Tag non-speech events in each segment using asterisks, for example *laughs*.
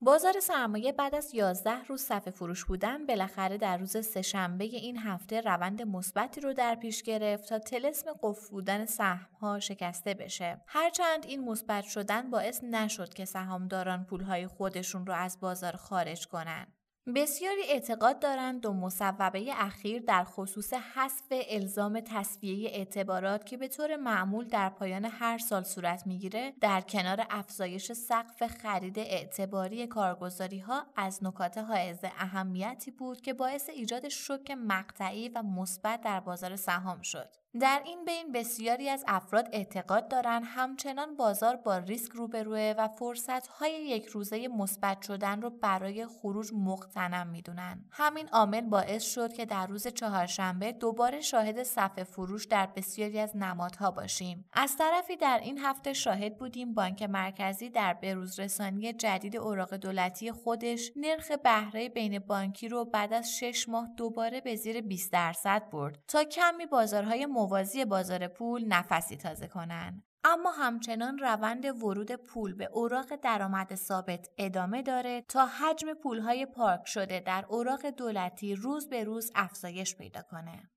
بازار سرمایه بعد از 11 روز صفحه فروش بودن بالاخره در روز سهشنبه این هفته روند مثبتی رو در پیش گرفت تا تلسم قفل بودن سهم ها شکسته بشه. هرچند این مثبت شدن باعث نشد که سهامداران پولهای خودشون رو از بازار خارج کنن. بسیاری اعتقاد دارند دو مصوبه اخیر در خصوص حذف الزام تصویه اعتبارات که به طور معمول در پایان هر سال صورت می‌گیره در کنار افزایش سقف خرید اعتباری کارگزاری ها از نکات حائز اهمیتی بود که باعث ایجاد شوک مقطعی و مثبت در بازار سهام شد. در این بین بسیاری از افراد اعتقاد دارند همچنان بازار با ریسک روبروه و فرصتهای یک روزه مثبت شدن رو برای خروج مقتنم می‌دونن. همین عامل باعث شد که در روز چهارشنبه دوباره شاهد صفحه فروش در بسیاری از نمادها باشیم. از طرفی در این هفته شاهد بودیم بانک مرکزی در بروز رسانی جدید اوراق دولتی خودش نرخ بهره بین بانکی رو بعد از شش ماه دوباره به زیر 20 درصد برد تا کمی بازارهای موازی بازار پول نفسی تازه کنن. اما همچنان روند ورود پول به اوراق درآمد ثابت ادامه داره تا حجم پولهای پارک شده در اوراق دولتی روز به روز افزایش پیدا کنه.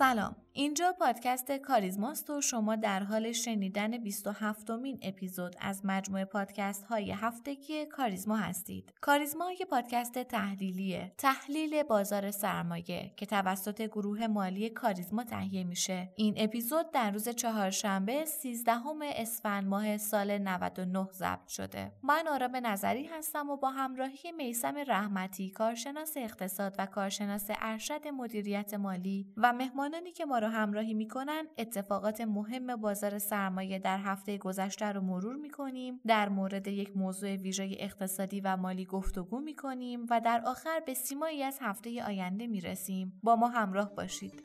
سلام. اینجا پادکست کاریزماست و شما در حال شنیدن 27 مین اپیزود از مجموعه پادکست های هفتگی کاریزما هستید. کاریزما یک پادکست تحلیلیه. تحلیل بازار سرمایه که توسط گروه مالی کاریزما تهیه میشه. این اپیزود در روز چهارشنبه 13 اسفند ماه سال 99 ضبط شده. من آرام نظری هستم و با همراهی میسم رحمتی کارشناس اقتصاد و کارشناس ارشد مدیریت مالی و مهمانانی که ما رو همراهی می‌کنن اتفاقات مهم بازار سرمایه در هفته گذشته رو مرور می‌کنیم. در مورد یک موضوع ویژه اقتصادی و مالی گفتگو می‌کنیم و در آخر به سیمایی از هفته آینده می‌رسیم. با ما همراه باشید.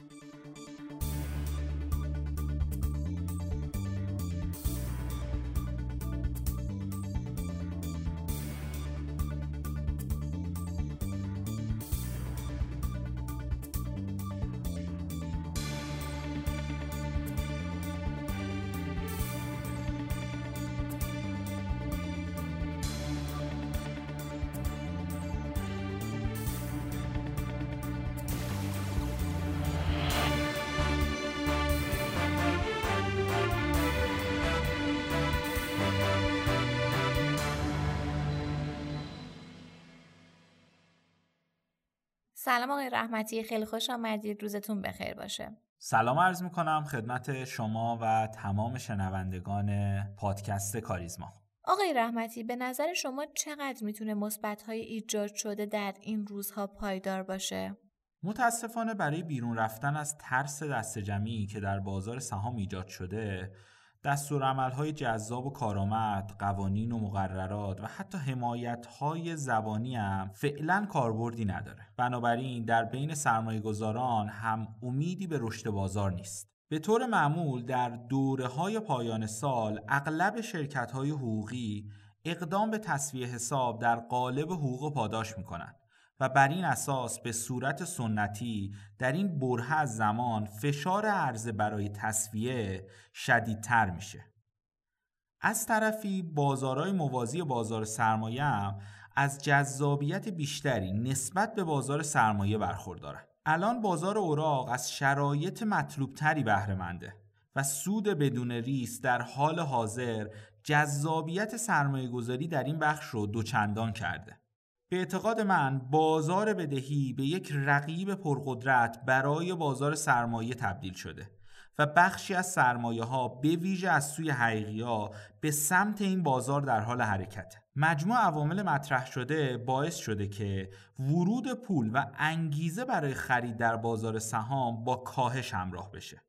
سلام آقای رحمتی خیلی خوش آمدید. روزتون بخیر باشه. سلام عرض می‌کنم خدمت شما و تمام شنوندگان پادکست کاریزما. آقای رحمتی به نظر شما چقدر می‌تونه مثبت های ایجاد شده در این روزها پایدار باشه؟ متاسفانه برای بیرون رفتن از ترس دست جمعی که در بازار سهام ایجاد شده های جذاب و کارآمد، قوانین و مقررات و حتی های زبانی هم فعلا کاربردی نداره. بنابراین در بین سرمایه گذاران هم امیدی به رشد بازار نیست. به طور معمول در دوره های پایان سال اغلب شرکت های حقوقی اقدام به تصویه حساب در قالب حقوق و پاداش می کنند. و بر این اساس به صورت سنتی در این بره از زمان فشار عرضه برای تصویه شدیدتر میشه. از طرفی بازارهای موازی بازار سرمایه هم از جذابیت بیشتری نسبت به بازار سرمایه برخوردارن. الان بازار اوراق از شرایط مطلوبتری بهره منده و سود بدون ریس در حال حاضر جذابیت سرمایه گذاری در این بخش رو دوچندان کرده. به اعتقاد من بازار بدهی به یک رقیب پرقدرت برای بازار سرمایه تبدیل شده و بخشی از سرمایه ها به ویژه از سوی حقیقی ها به سمت این بازار در حال حرکت. مجموع عوامل مطرح شده باعث شده که ورود پول و انگیزه برای خرید در بازار سهام با کاهش همراه بشه.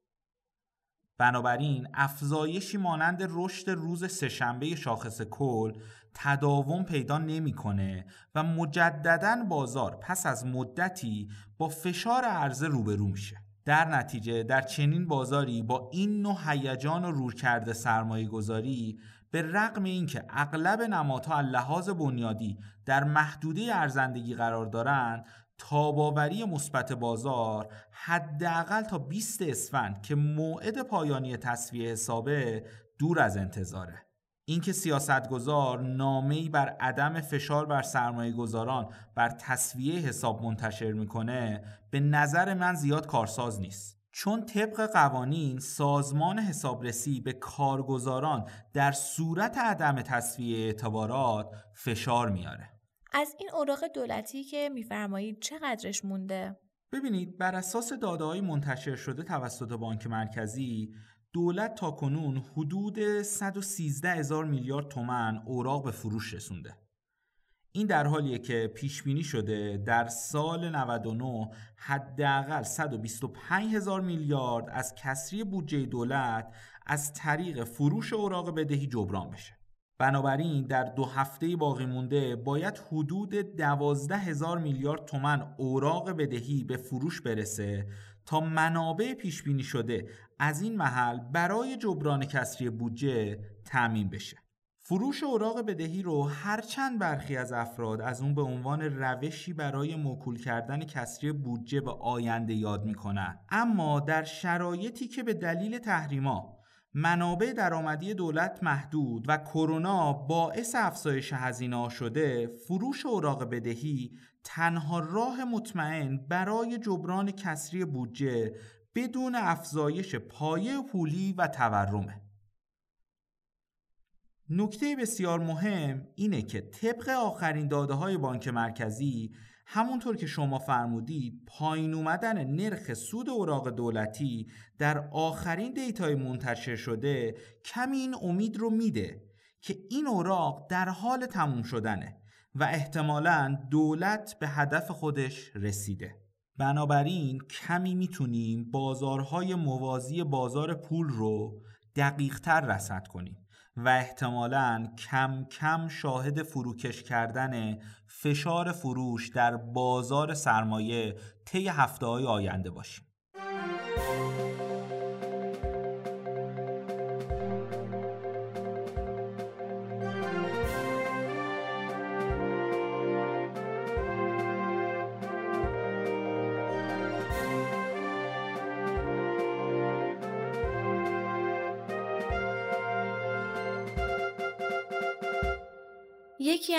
بنابراین افزایشی مانند رشد روز سهشنبه شاخص کل تداوم پیدا نمی‌کنه و مجددا بازار پس از مدتی با فشار عرضه روبرو میشه. در نتیجه در چنین بازاری با این نوع هیجان و رور کرده سرمایه گذاری به رغم اینکه اغلب نمادها لحاظ بنیادی در محدوده ارزندگی قرار دارند تاباوری مثبت بازار حداقل تا 20 اسفند که موعد پایانی تصویه حسابه دور از انتظاره. اینکه سیاستگزار نامه‌ای بر عدم فشار بر سرمایه گذاران بر تصویه حساب منتشر می‌کنه به نظر من زیاد کارساز نیست. چون طبق قوانین سازمان حسابرسی به کارگزاران در صورت عدم تصویه اعتبارات فشار میاره. از این اوراق دولتی که میفرمایید چقدرش مونده؟ ببینید بر اساس داده منتشر شده توسط بانک مرکزی دولت تا کنون حدود 113 هزار میلیارد تومن اوراق به فروش رسونده این در حالیه که پیش بینی شده در سال 99 حداقل 125 هزار میلیارد از کسری بودجه دولت از طریق فروش اوراق بدهی جبران بشه بنابراین در دو هفته باقی مونده باید حدود دوازده هزار میلیارد تومن اوراق بدهی به فروش برسه تا منابع پیش بینی شده از این محل برای جبران کسری بودجه تأمین بشه. فروش اوراق بدهی رو هرچند برخی از افراد از اون به عنوان روشی برای موکول کردن کسری بودجه به آینده یاد می‌کنن اما در شرایطی که به دلیل تحریما منابع درآمدی دولت محدود و کرونا باعث افزایش هزینه شده فروش اوراق بدهی تنها راه مطمئن برای جبران کسری بودجه بدون افزایش پایه پولی و تورمه. نکته بسیار مهم اینه که طبق آخرین داده های بانک مرکزی همونطور که شما فرمودید پایین اومدن نرخ سود اوراق دولتی در آخرین دیتای منتشر شده کمی این امید رو میده که این اوراق در حال تموم شدنه و احتمالا دولت به هدف خودش رسیده. بنابراین کمی می‌تونیم بازارهای موازی بازار پول رو دقیقتر رسد کنیم. و احتمالا کم کم شاهد فروکش کردن فشار فروش در بازار سرمایه طی هفته های آینده باشیم.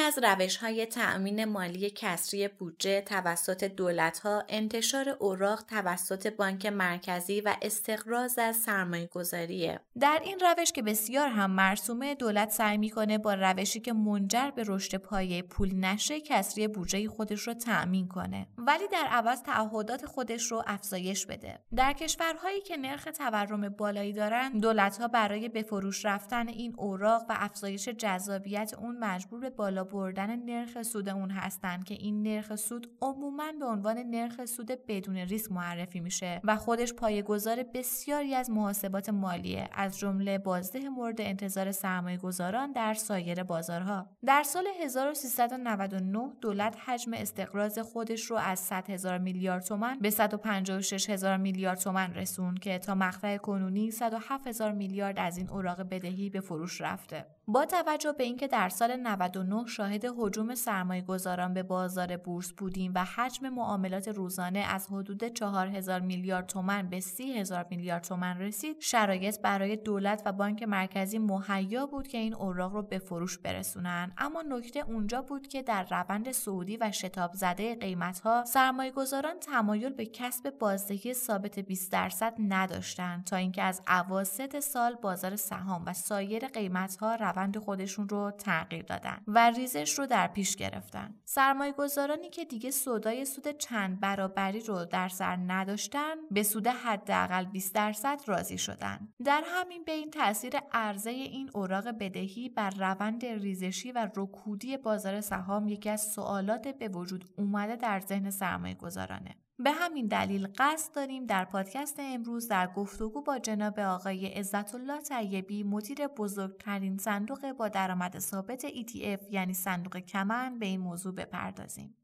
از روش های تأمین مالی کسری بودجه توسط دولت ها انتشار اوراق توسط بانک مرکزی و استقراض از سرمایه گذاریه. در این روش که بسیار هم مرسومه دولت سعی می‌کنه با روشی که منجر به رشد پایه پول نشه کسری بودجه خودش رو تأمین کنه ولی در عوض تعهدات خودش رو افزایش بده. در کشورهایی که نرخ تورم بالایی دارن دولت ها برای به فروش رفتن این اوراق و افزایش جذابیت اون مجبور بالا بردن نرخ سود اون هستند که این نرخ سود عموما به عنوان نرخ سود بدون ریسک معرفی میشه و خودش پایه‌گذار بسیاری از محاسبات مالیه از جمله بازده مورد انتظار سرمایه گذاران در سایر بازارها. در سال 1399 دولت حجم استقراض خودش رو از 100 هزار میلیارد تومن به 156 هزار میلیارد تومن رسون که تا مقطع کنونی 107 هزار میلیارد از این اوراق بدهی به فروش رفته. با توجه به اینکه در سال 99 شاهد حجوم سرمایه گذاران به بازار بورس بودیم و حجم معاملات روزانه از حدود 4000 میلیارد تومن به 30 هزار میلیارد تومن رسید شرایط برای دولت و بانک مرکزی مهیا بود که این اوراق رو به فروش برسونن. اما نکته اونجا بود که در روند سعودی و شتاب زده قیمت ها سرمایه گذاران تمایل به کسب بازدهی ثابت 20 درصد نداشتند تا اینکه از اواسط سال بازار سهام و سایر قیمت ها روند خودشون رو تغییر دادن و ریزش رو در پیش گرفتن. سرمایه گذارانی که دیگه سودای سود چند برابری رو در سر نداشتن به سود حداقل 20 درصد راضی شدن. در همین بین تاثیر عرضه این اوراق بدهی بر روند ریزشی و رکودی بازار سهام یکی از سوالات به وجود اومده در ذهن سرمایه گذارانه. به همین دلیل قصد داریم در پادکست امروز در گفتگو با جناب آقای عزت الله طیبی مدیر بزرگترین صندوق با درآمد ثابت ETF یعنی صندوق کمن به این موضوع بپردازیم.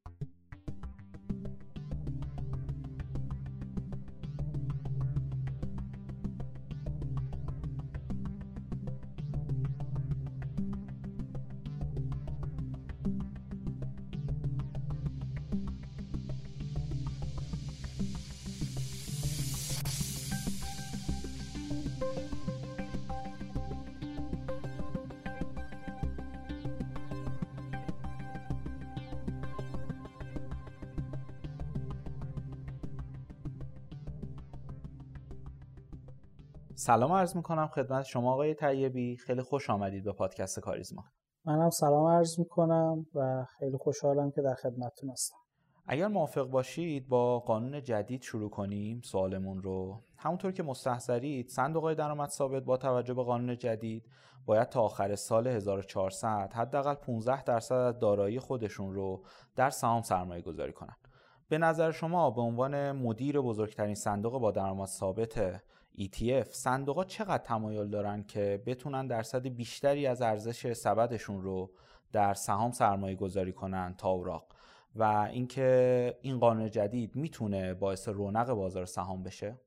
سلام عرض می‌کنم خدمت شما آقای طیبی. خیلی خوش آمدید به پادکست کاریزما. منم سلام عرض می‌کنم و خیلی خوشحالم که در خدمتتون هستم. اگر موافق باشید با قانون جدید شروع کنیم سوالمون رو. همونطور که مستحضرید صندوق های درآمد ثابت با توجه به قانون جدید باید تا آخر سال 1400 حداقل 15 درصد از دارایی خودشون رو در سهام سرمایه گذاری کنن. به نظر شما به عنوان مدیر بزرگترین صندوق با درآمد ثابت ETF صندوق چقدر تمایل دارن که بتونن درصد بیشتری از ارزش سبدشون رو در سهام سرمایه گذاری کنن تا اوراق؟ و اینکه این قانون جدید می‌تونه باعث رونق بازار سهام بشه؟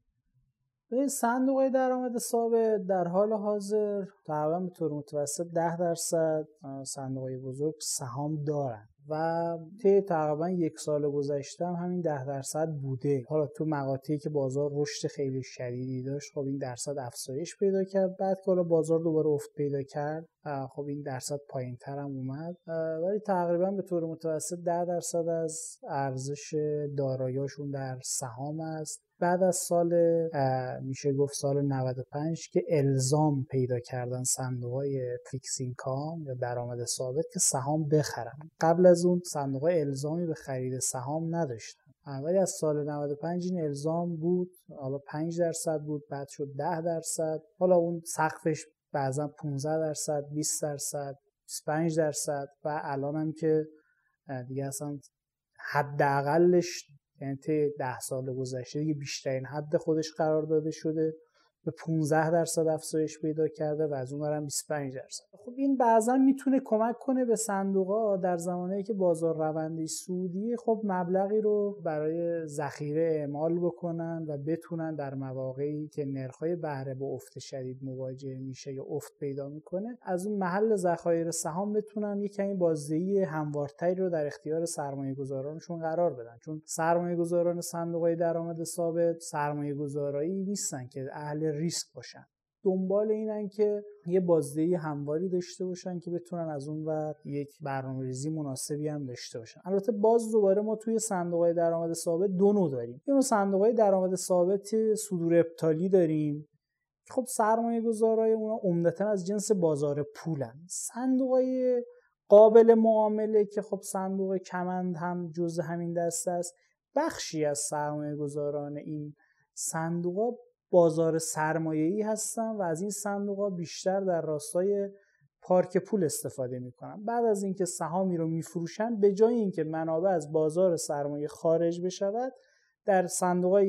به صندوق درآمد ثابت در حال حاضر تقریبا به طور متوسط 10 درصد صندوق بزرگ سهام دارن. و طی تقریبا یک سال گذشته هم همین ده درصد بوده. حالا تو مقاطعی که بازار رشد خیلی شدیدی داشت خب این درصد افزایش پیدا کرد. بعد که بازار دوباره افت پیدا کرد خب این درصد پایین تر هم اومد ولی تقریبا به طور متوسط ده درصد از ارزش داراییشون در سهام است. بعد از سال میشه گفت سال 95 که الزام پیدا کردن صندوق های فیکس اینکام یا درآمد ثابت که سهام بخرن. قبل از اون صندوق الزامی به خرید سهام نداشتن. ولی از سال 95 این الزام بود. حالا 5 درصد بود بعد شد 10 درصد. حالا اون سقفش بعضا 15 درصد 20 درصد 25 درصد و الان هم که دیگه اصلا حداقلش یعنی طی ده سال گذشته دیگه بیشترین حد خودش قرار داده شده. به 15 درصد افزایش پیدا کرده و از اون برم 25 درصد. خب این بعضا می‌تونه کمک کنه به صندوقا در زمانی که بازار روندی سودی خب مبلغی رو برای ذخیره اعمال بکنن و بتونن در مواقعی که نرخ‌های بهره با افت شدید مواجه میشه یا افت پیدا می‌کنه از اون محل ذخایر سهام بتونن یک کمی بازدهی هموارتری رو در اختیار سرمایه گذارانشون قرار بدن. چون سرمایه گذاران صندوق درآمد ثابت سرمایه گذارایی نیستن که اهل ریسک باشن. دنبال اینن که یه بازدهی همواری داشته باشن که بتونن از اون ور یک برنامه‌ریزی مناسبی هم داشته باشن. البته باز دوباره ما توی صندوق درآمد ثابت دو نوع داریم. یه نوع صندوق درآمد ثابت صدور ابطالی داریم. خب سرمایه گذارای اونا عمدتا از جنس بازار پولن. صندوق قابل معامله که خب صندوق کمند هم جز همین دسته است. بخشی از سرمایه گذاران این صندوق بازار سرمایه‌ای هستن و از این صندوق بیشتر در راستای پارک پول استفاده می‌کنن. بعد از اینکه سهامی رو میفروشن به جای اینکه منابع از بازار سرمایه خارج بشود در صندوق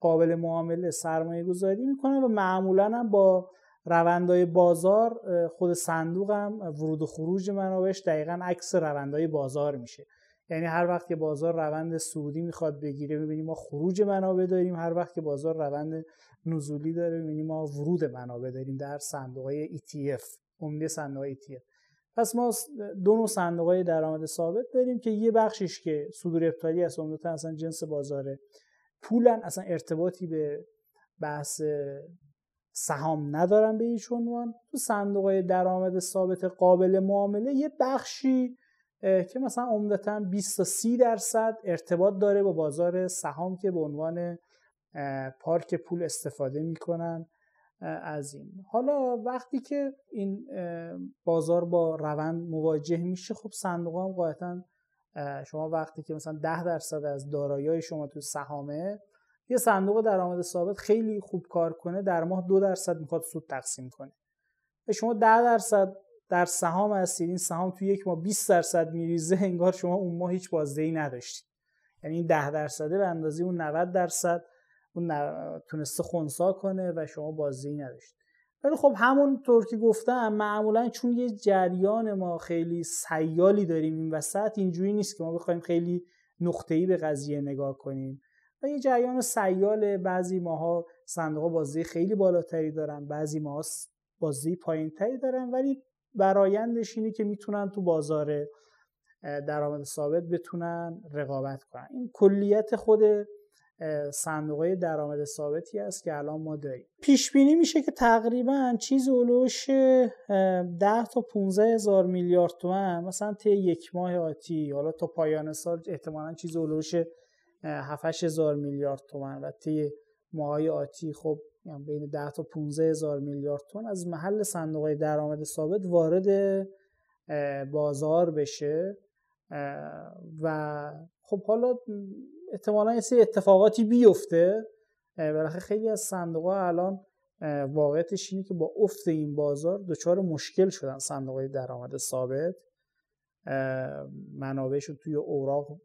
قابل معامله سرمایه گذاری می‌کنن و معمولا هم با روندهای بازار خود صندوق هم ورود و خروج منابعش دقیقا عکس روندهای بازار میشه. یعنی هر وقت که بازار روند سعودی می‌خواد بگیره می‌بینیم ما خروج منابع داریم. هر وقت که بازار روند نزولی داره می‌بینیم ما ورود منابع داریم در صندوق های ETF عمده صندوق ETF پس ما دو نوع صندوق های درآمد ثابت داریم که یه بخشش که صدور ابطالی است عمدتا اصلا جنس بازاره پولن اصلا ارتباطی به بحث سهام ندارن به هیچ عنوان. تو صندوق های درآمد ثابت قابل معامله یه بخشی که مثلا عمدتا 20 تا 30 درصد ارتباط داره با بازار سهام که به عنوان پارک پول استفاده می‌کنن از این. حالا وقتی که این بازار با روند مواجه میشه خب صندوق هم قاعدتا شما وقتی که مثلا 10 درصد از دارایی شما تو سهامه یه صندوق درآمد ثابت خیلی خوب کار کنه در ماه دو درصد می‌خواد سود تقسیم کنه. شما 10 درصد در سهام هستید این سهام توی یک ماه 20 درصد میریزه انگار شما اون ماه هیچ بازدهی نداشتید. یعنی این 10 درصده به اندازه اون 90 درصد اون تونسته خونسا کنه و شما بازدهی نداشتید. ولی خب همونطور که گفتم معمولا چون یه جریان ما خیلی سیالی داریم این وسط اینجوری نیست که ما بخوایم خیلی نقطه‌ای به قضیه نگاه کنیم. و یه جریان سیال بعضی ماها صندوق بازدهی خیلی بالاتری دارن بعضی ماها بازدهی پایینتری دارن. ولی برایندش اینه که می‌تونن تو بازار درآمد ثابت بتونن رقابت کنن. این کلیت خود صندوق درآمد ثابتی است که الان ما داریم. پیش بینی میشه که تقریبا چیز اولوش 10 تا 15 هزار میلیارد تومن مثلا طی یک ماه آتی. حالا تا پایان سال احتمالا چیز اولوش 7 هزار میلیارد تومن و طی ماهای آتی. خب یعنی بین 10 تا 15 هزار میلیارد تومن از محل صندوق های درآمد ثابت وارد بازار بشه. و خب حالا احتمالا یه سری اتفاقاتی بیفته. بالاخره خیلی از صندوق ها الان واقعیتش اینه که با افت این بازار دچار مشکل شدن صندوق های درآمد ثابت. منابعشون توی اوراق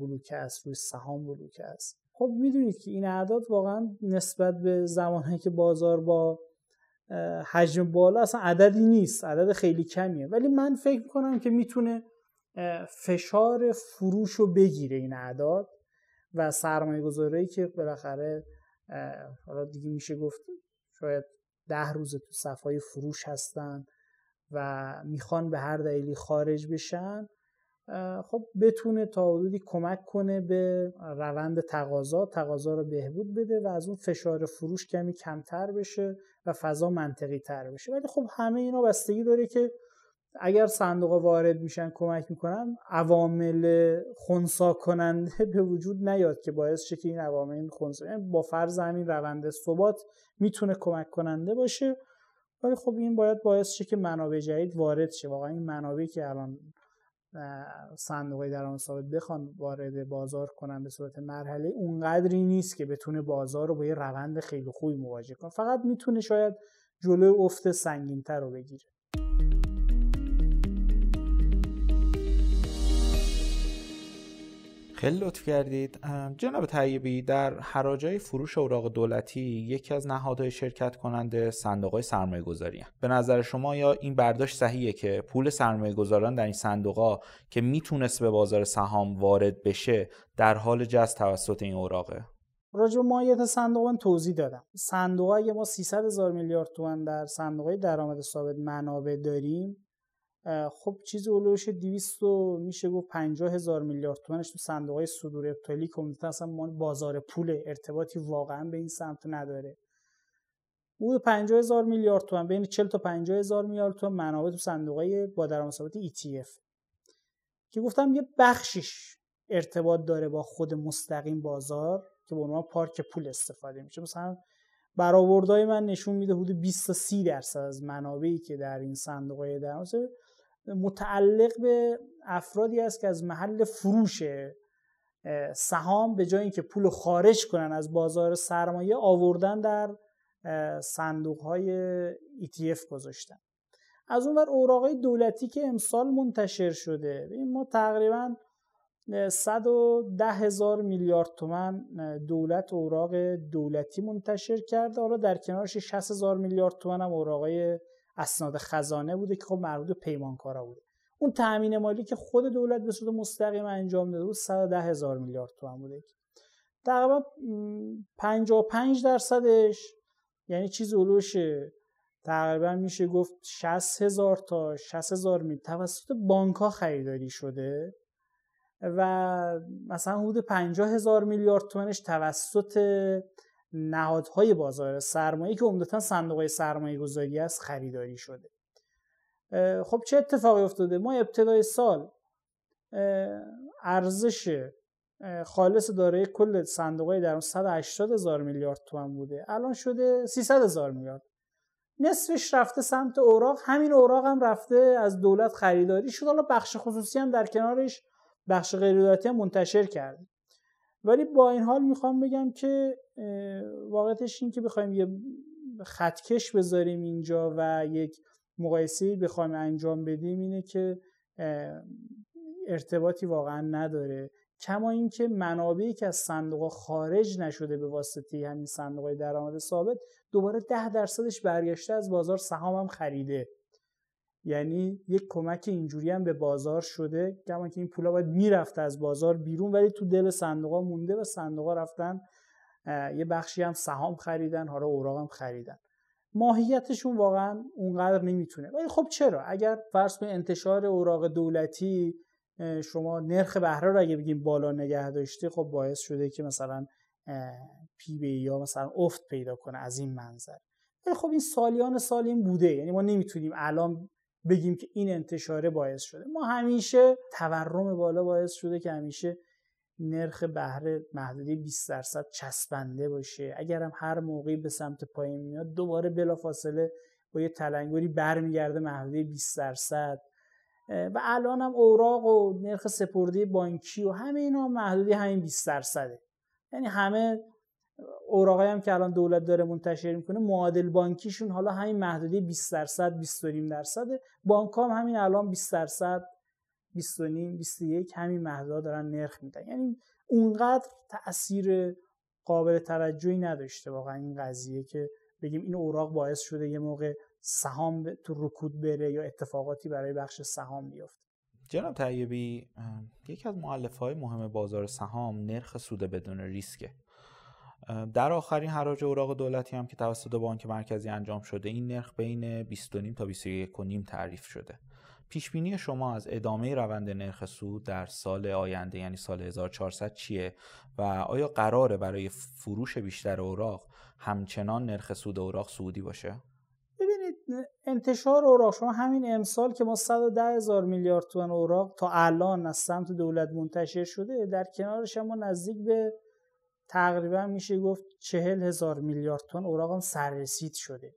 بلوکه است روی سهام بلوکه است. خب می‌دونید که این اعداد واقعا نسبت به زمانهایی که بازار با حجم بالا اصلا عددی نیست عدد خیلی کمیه. ولی من فکر می‌کنم که می‌تونه فشار فروش رو بگیره این اعداد و سرمایه گذاری که بالاخره حالا دیگه میشه گفت شاید ده روز تو صفای فروش هستن و می‌خوان به هر دلیلی خارج بشن. خب بتونه تا حدودی کمک کنه به روند تقاضا تقاضا رو بهبود بده و از اون فشار فروش کمی کمتر بشه و فضا منطقی تر بشه. ولی خب همه اینا بستگی داره که اگر صندوق وارد میشن کمک می‌کنن عوامل خونسا کننده *laughs* به وجود نیاد که باعث شه که این عوامل خونسا یعنی با فرض همین روند ثبات می‌تونه کمک کننده باشه. ولی خب این باید باعث شه که منابع جدید وارد شه. واقعا این منابعی که الان صندوق درآمد ثابت بخوان وارد بازار کنن به صورت مرحله اونقدری نیست که بتونه بازار رو با یه روند خیلی خوبی مواجه کنه. فقط می‌تونه شاید جلوی افت سنگینتر رو بگیره. خیلی لطف کردید. جناب طیبی در حراجای فروش اوراق دولتی یکی از نهادهای شرکت کننده صندوق های سرمایه گذاری به نظر شما یا این برداشت صحیحه که پول سرمایه گذاران در این صندوق که می‌تونست به بازار سهام وارد بشه در حال جذب توسط این اوراقه؟ راجع به ماهیت صندوق من توضیح دادم. صندوق اگه ما 300 هزار میلیارد تومان در صندوق درآمد ثابت منابع داریم خب چیزی اولوش 200 میشه گفت 50 هزار میلیارد تومنش تو صندوق های صدور ابطالی کمیته اصلا بازار پول ارتباطی واقعا به این سمت نداره. بود 50 هزار میلیارد تومن بین 40 تا 50 هزار میلیارد تومن منابع تو صندوق های با ETF که گفتم یه بخشیش ارتباط داره با خود مستقیم بازار که به عنوان پارک پول استفاده میشه. مثلا برآوردهای من نشون میده حدود 20 تا 30 درصد از منابعی که در این صندوق های متعلق به افرادی است که از محل فروش سهام به جای اینکه پول خارج کنن از بازار سرمایه آوردن در صندوق های ETF گذاشتن. از اون ور اوراقای دولتی که امسال منتشر شده. ما تقریبا 110 هزار میلیارد تومن دولت اوراق دولتی منتشر کرده. حالا در کنارش 60 هزار میلیارد تومن هم اوراقای اسناد خزانه بوده که خب مربوط به پیمانکارا بوده. اون تامین مالی که خود دولت به صورت مستقیم انجام داده بود 110 هزار میلیارد تومان بوده. تقریبا 55 درصدش یعنی چیز اولوش تقریبا میشه گفت 60 هزار تا 60 هزار می توسط بانک ها خریداری شده و مثلا حدود 50 هزار میلیارد تومنش توسط نهادهای بازار سرمایه که عمدتا صندوق سرمایه گذاری است خریداری شده. خب چه اتفاقی افتاده؟ ما ابتدای سال ارزش خالص دارای کل صندوق در 180 هزار میلیارد تومن بوده. الان شده 300 هزار میلیارد. نصفش رفته سمت اوراق. همین اوراق هم رفته از دولت خریداری شد حالا بخش خصوصی هم در کنارش بخش غیر هم منتشر کرده. ولی با این حال می‌خوام بگم که واقعتش این که بخوایم یه خطکش بذاریم اینجا و یک مقایسه بخوایم انجام بدیم اینه که ارتباطی واقعا نداره. کما اینکه منابعی که از صندوق خارج نشده به واسطه همین صندوق درآمد ثابت دوباره ده درصدش برگشته از بازار سهام هم خریده. یعنی یک کمک اینجوری هم به بازار شده کما که این پولا باید می‌رفته از بازار بیرون ولی تو دل صندوق مونده و صندوق رفتن یه بخشی هم سهام خریدن حالا اوراق هم خریدن. ماهیتشون واقعا اونقدر نمی‌تونه. ولی خب چرا؟ اگر فرض کنید انتشار اوراق دولتی شما نرخ بهره رو اگه بگیم بالا نگه داشته خب باعث شده که مثلا پی بی یا مثلا افت پیدا کنه از این منظر. ولی خب این سالیان سال این بوده. یعنی ما نمی‌تونیم الان بگیم که این انتشاره باعث شده. ما همیشه تورم بالا باعث شده که همیشه نرخ بهره محدوده 20 درصد چسبنده باشه. اگرم هر موقعی به سمت پایین میاد دوباره بلافاصله با یه تلنگری برمیگرده محدوده 20 درصد. و الان هم اوراق و نرخ سپرده بانکی و همه اینا محدوده همین 20 درصده. یعنی همه اوراقایی هم که الان دولت داره منتشر می‌کنه معادل بانکیشون حالا همین محدوده 20 درصد 20 درصده بانک هم همین الان 20 درصد 20 21 همین محدوده دارن نرخ میدن. یعنی اونقدر تاثیر قابل توجهی نداشته واقعا این قضیه که بگیم این اوراق باعث شده یه موقع سهام تو رکود بره یا اتفاقاتی برای بخش سهام بیفته. جناب طیبی یکی از معلف های مهم بازار سهام نرخ سود بدون ریسکه. در آخرین حراج اوراق دولتی هم که توسط بانک مرکزی انجام شده این نرخ بین 22 تا 21.5 تعریف شده. پیش بینی شما از ادامه روند نرخ سود در سال آینده یعنی سال 1400 چیه؟ و آیا قراره برای فروش بیشتر اوراق همچنان نرخ سود اوراق سودی باشه؟ ببینید انتشار اوراق شما همین امسال که ما 110 هزار میلیارد تومن اوراق تا الان از سمت دولت منتشر شده در کنارش ما نزدیک به تقریبا میشه گفت چهل هزار میلیارد تومن اوراق هم سررسید شده.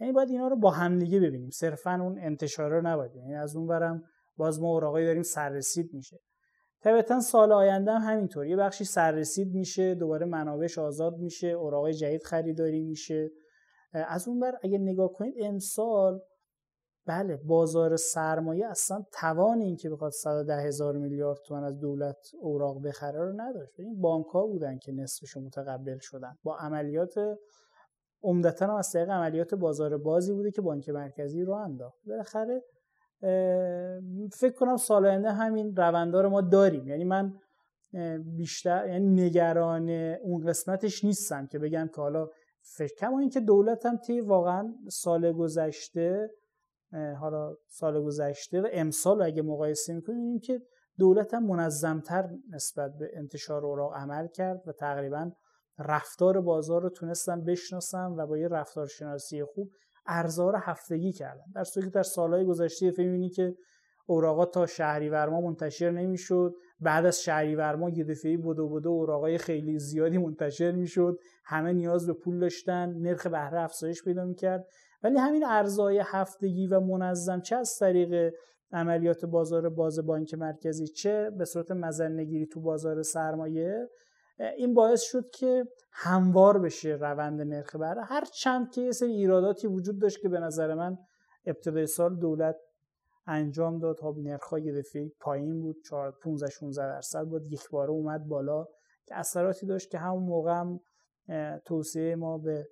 یعنی باید اینا رو با همدیگه ببینیم. صرفا اون انتشار رو نباید یعنی از اون برم باز ما اوراقایی داریم سررسید میشه. طبعا سال آینده هم همینطور. یه بخشی سررسید میشه دوباره منابعش آزاد میشه اوراقای جدید خریداری میشه. از اون بر اگه نگاه کنید امسال بله بازار سرمایه اصلا توان این که بخواد 110 هزار میلیارد تومن از دولت اوراق بخره رو نداشت. این بانک ها بودن که نصفش متقبل شدن. با عملیات عمدتا هم از طریق عملیات بازار بازی بوده که بانک مرکزی رو انداخت. بالاخره فکر کنم سال آینده همین روندار ما داریم. یعنی من بیشتر یعنی نگران اون قسمتش نیستم که بگم که حالا فکر کما اینکه دولت هم طی واقعا سال گذشته حالا سال گذشته و امسال اگه مقایسه می‌کنیم که دولت هم منظمتر نسبت به انتشار اوراق عمل کرد و تقریبا رفتار بازار رو تونستن بشناسن و با یه رفتارشناسی خوب ارزار هفتگی کردن. در صورتی که در سالهای گذشته فهمیدین که اوراقا تا شهریور ما منتشر نمی‌شد بعد از شهریور ما یه بدو بدو اوراقای خیلی زیادی منتشر می‌شد همه نیاز به پول داشتن نرخ بهره افزایش پیدا می‌کرد. ولی همین ارزهای هفتگی و منظم چه از طریق عملیات بازار باز بانک مرکزی چه به صورت مزنگیری تو بازار سرمایه این باعث شد که هموار بشه روند نرخ بهره هر چند که یه سری ایراداتی وجود داشت که به نظر من ابتدای سال دولت انجام داد. خب نرخ دفعه پایین بود 15 16 درصد بود. یک باره اومد بالا. که اثراتی داشت که همون موقع هم توصیه ما به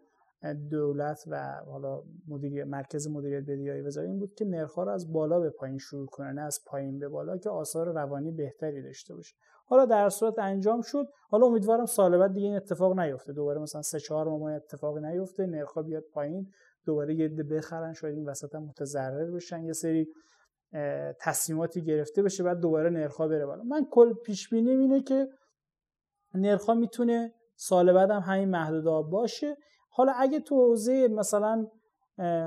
دولت و حالا مدیر مرکز مدیریت بدهیایی وزارت این بود که نرخ‌ها رو از بالا به پایین شروع کنه نه از پایین به بالا که آثار روانی بهتری داشته باشه. حالا در صورت انجام شد. حالا امیدوارم سال بعد دیگه این اتفاق نیفته. دوباره مثلا سه چهار ماه اتفاقی نیفته. نرخ‌ها بیاد پایین. دوباره یه بخرن. شاید این وسط هم متضرر بشن. یه سری تصمیماتی گرفته بشه. بعد دوباره نرخ‌ها بره بالا. من کل پیش بینی اینه که نرخ‌ها می‌تونه سال بعد هم همین محدودا باشه. حالا اگه تو حوزه مثلا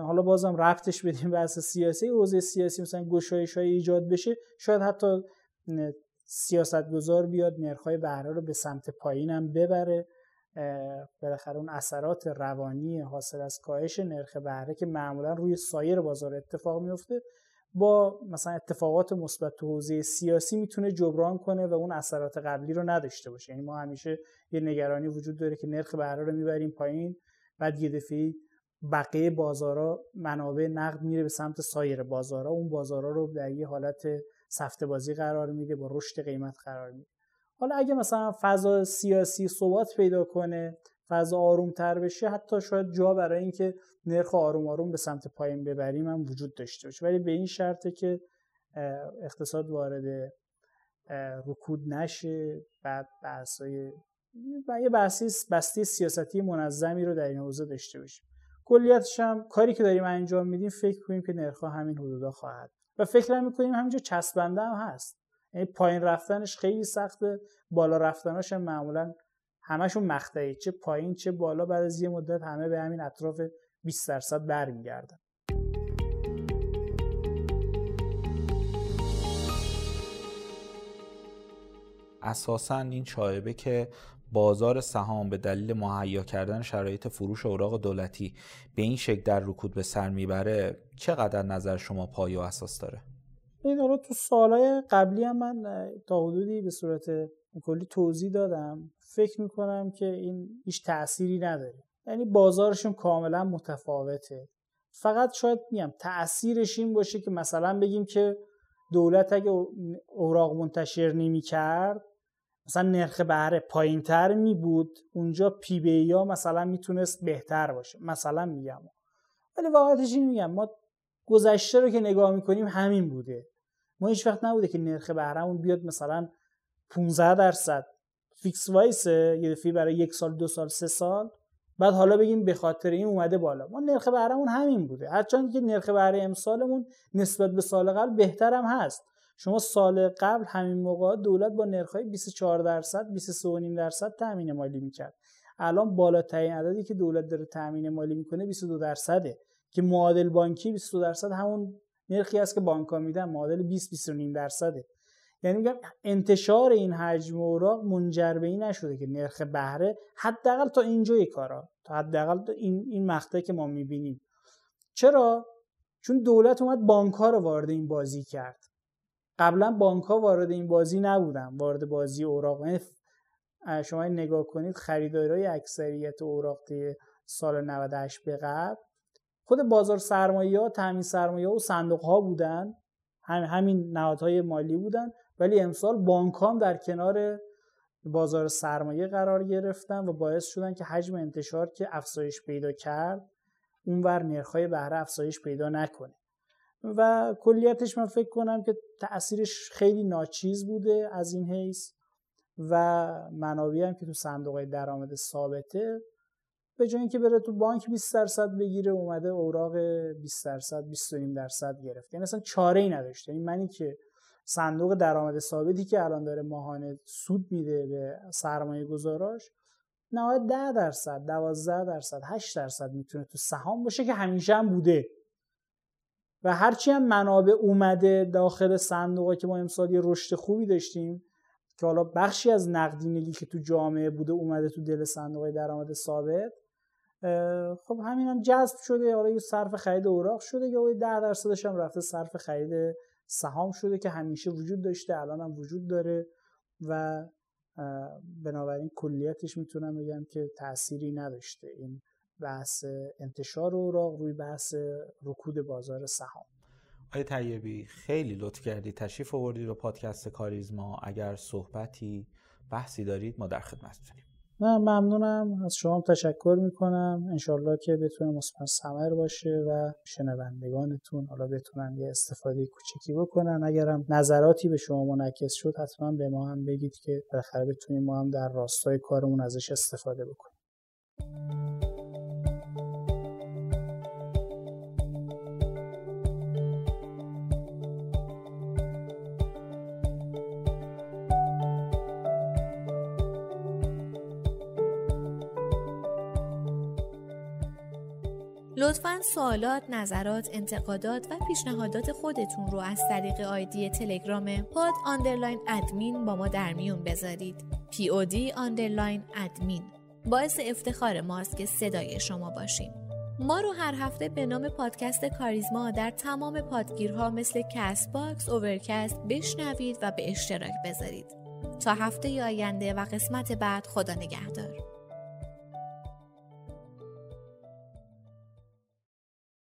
حالا بازم رفتش بدیم بحث سیاسی حوزه سیاسی مثلا گشایش های ایجاد بشه شاید حتی سیاستگزار بیاد نرخ‌های بهره رو به سمت پایین هم ببره. بالاخره اون اثرات روانی حاصل از کاهش نرخ بهره که معمولا روی سایر بازار اتفاق میفته با مثلا اتفاقات مثبت تو حوزه سیاسی می‌تونه جبران کنه و اون اثرات قبلی رو نداشته باشه. یعنی ما همیشه یه نگرانی وجود داره که نرخ بهره رو می‌بریم پایین. بعد یه دفعه بقیه بازارا منابع نقد میره به سمت سایر بازارا. اون بازارا رو در یه حالت سفته بازی قرار میده با رشد قیمت قرار میده. حالا اگه مثلا فضا سیاسی ثبات پیدا کنه فضا آروم تر بشه حتی شاید جا برای اینکه نرخ آروم آروم به سمت پایین ببریم هم وجود داشته باشه. ولی به این شرطه که اقتصاد وارد رکود نشه بعد بحثای و یه بحثی بسته سیاستی منظمی رو در این حوزه داشته باشیم. کلیتش هم کاری که داریم انجام میدیم فکر کنیم که نرخ همین حدودا خواهد. و فکر می‌کنیم همینجا چسبنده هم هست. یعنی پایین رفتنش خیلی سخته بالا رفتناش هم معمولا همشون مقطعی. چه پایین چه بالا بعد از یه مدت همه به همین اطراف 20 درصد برمیگردن. اساسا این شایبه که بازار سهام به دلیل مهیا کردن شرایط فروش اوراق دولتی به این شکل در رکود به سر می‌بره چقدر نظر شما پای و اساس داره؟ این رو تو سالهای قبلی هم من تا حدودی به صورت کلی توضیح دادم. فکر می‌کنم که این هیچ تأثیری نداره. یعنی بازارشون کاملا متفاوته. فقط شاید میگم تأثیرش این باشه که مثلا بگیم که دولت اگه اوراق منتشر نمی کرد مثلا نرخ بهره پایین تر می بود اونجا پی بی یا مثلا می‌تونست بهتر باشه. مثلا میگم. ولی واقعیتش این میگم. ما گذشته رو که نگاه می‌کنیم همین بوده. ما هیچ وقت نبوده که نرخ بهرهمون بیاد مثلا 15 درصد. فیکس وایسه یه دفعه برای یک سال دو سال سه سال. بعد حالا بگیم به خاطر این اومده بالا. ما نرخ بهرهمون همین بوده. هرچند که نرخ بهره امسالمون نسبت به سال قبل بهتر هم هست. شما سال قبل همین موقع دولت با نرخ‌های 24 درصد 23.5 درصد تامین مالی می‌کرد. الان بالاترین عددی که دولت داره تامین مالی می‌کنه 22 درصده. که معادل بانکی 22 درصد همون نرخی است که بانک‌ها میدن معادل 20 25 درصده. یعنی میگم انتشار این حجم اوراق منجر به این نشده که نرخ بهره حداقل تا اینجای کارا تا حداقل تا این این مقطعی که ما می‌بینیم. چرا؟ چون دولت اومد بانک ها رو وارد این بازی کرد. قبلا بانک ها وارد این بازی نبودن وارد بازی اوراق. یعنی شما نگاه کنید خریدارای اکثریت اوراق سال 98 به قبل خود بازار سرمایه ها تامین سرمایه ها و صندوق ها بودن همین نهادهای مالی بودن. ولی امسال بانک هم در کنار بازار سرمایه قرار گرفتن و باعث شدن که حجم انتشار که افزایش پیدا کرد اونور نرخ‌های بهره افزایش پیدا نکنه. و کلیتش من فکر کنم که تاثیرش خیلی ناچیز بوده از این حیث و منابعی هم که تو صندوق درآمد ثابته به جای اینکه بره تو بانک 20 درصد بگیره اومده اوراق 20 درصد 20 درصد گرفت یعنی اصلا چاره ای نداشته. یعنی منی که صندوق درآمد ثابتی که الان داره ماهانه سود میده به سرمایه گذاراش نهایت 10 درصد 12 درصد 8 درصد می‌تونه تو سهام باشه که همیشه هم بوده. و هرچی هم منابع اومده داخل صندوق که ما امسال یه رشد خوبی داشتیم که حالا بخشی از نقدینگی که تو جامعه بوده اومده تو دل صندوق درآمد ثابت خب همین هم جذب شده. حالا یه صرف خرید اوراق شده یا 10 درصدش هم رفته صرف خرید سهام شده که همیشه وجود داشته الان هم وجود داره و بنابراین کلیتش می‌تونم بگم که تأثیری نداشته. این بحث انتشار اوراق روی بحث رکود بازار سهام. آقای طیبی خیلی لطف کردی تشریف آوردید به پادکست کاریزما. اگر صحبتی بحثی دارید ما در خدمتتونیم نه ممنونم. از شما تشکر می‌کنم. انشالله که بتونه مثمر ثمر باشه و شنوندگانتون حالا بتونن یه استفاده کوچکی بکنن. اگرم نظراتی به شما منعکس شد حتما به ما هم بگید که بالاخره بتونیم ما هم در راستای کارمون ازش استفاده بکنیم. سوالات، نظرات، انتقادات و پیشنهادات خودتون رو از طریق آیدی تلگرام پاد underline admin با ما در میون بذارید. P underline admin باعث افتخار ماست که صدای شما باشیم. ما رو هر هفته به نام پادکست کاریزما در تمام پادگیرها مثل Castbox، Overcast بشنوید و به اشتراک بذارید. تا هفته آینده و قسمت بعد خدا نگهدار.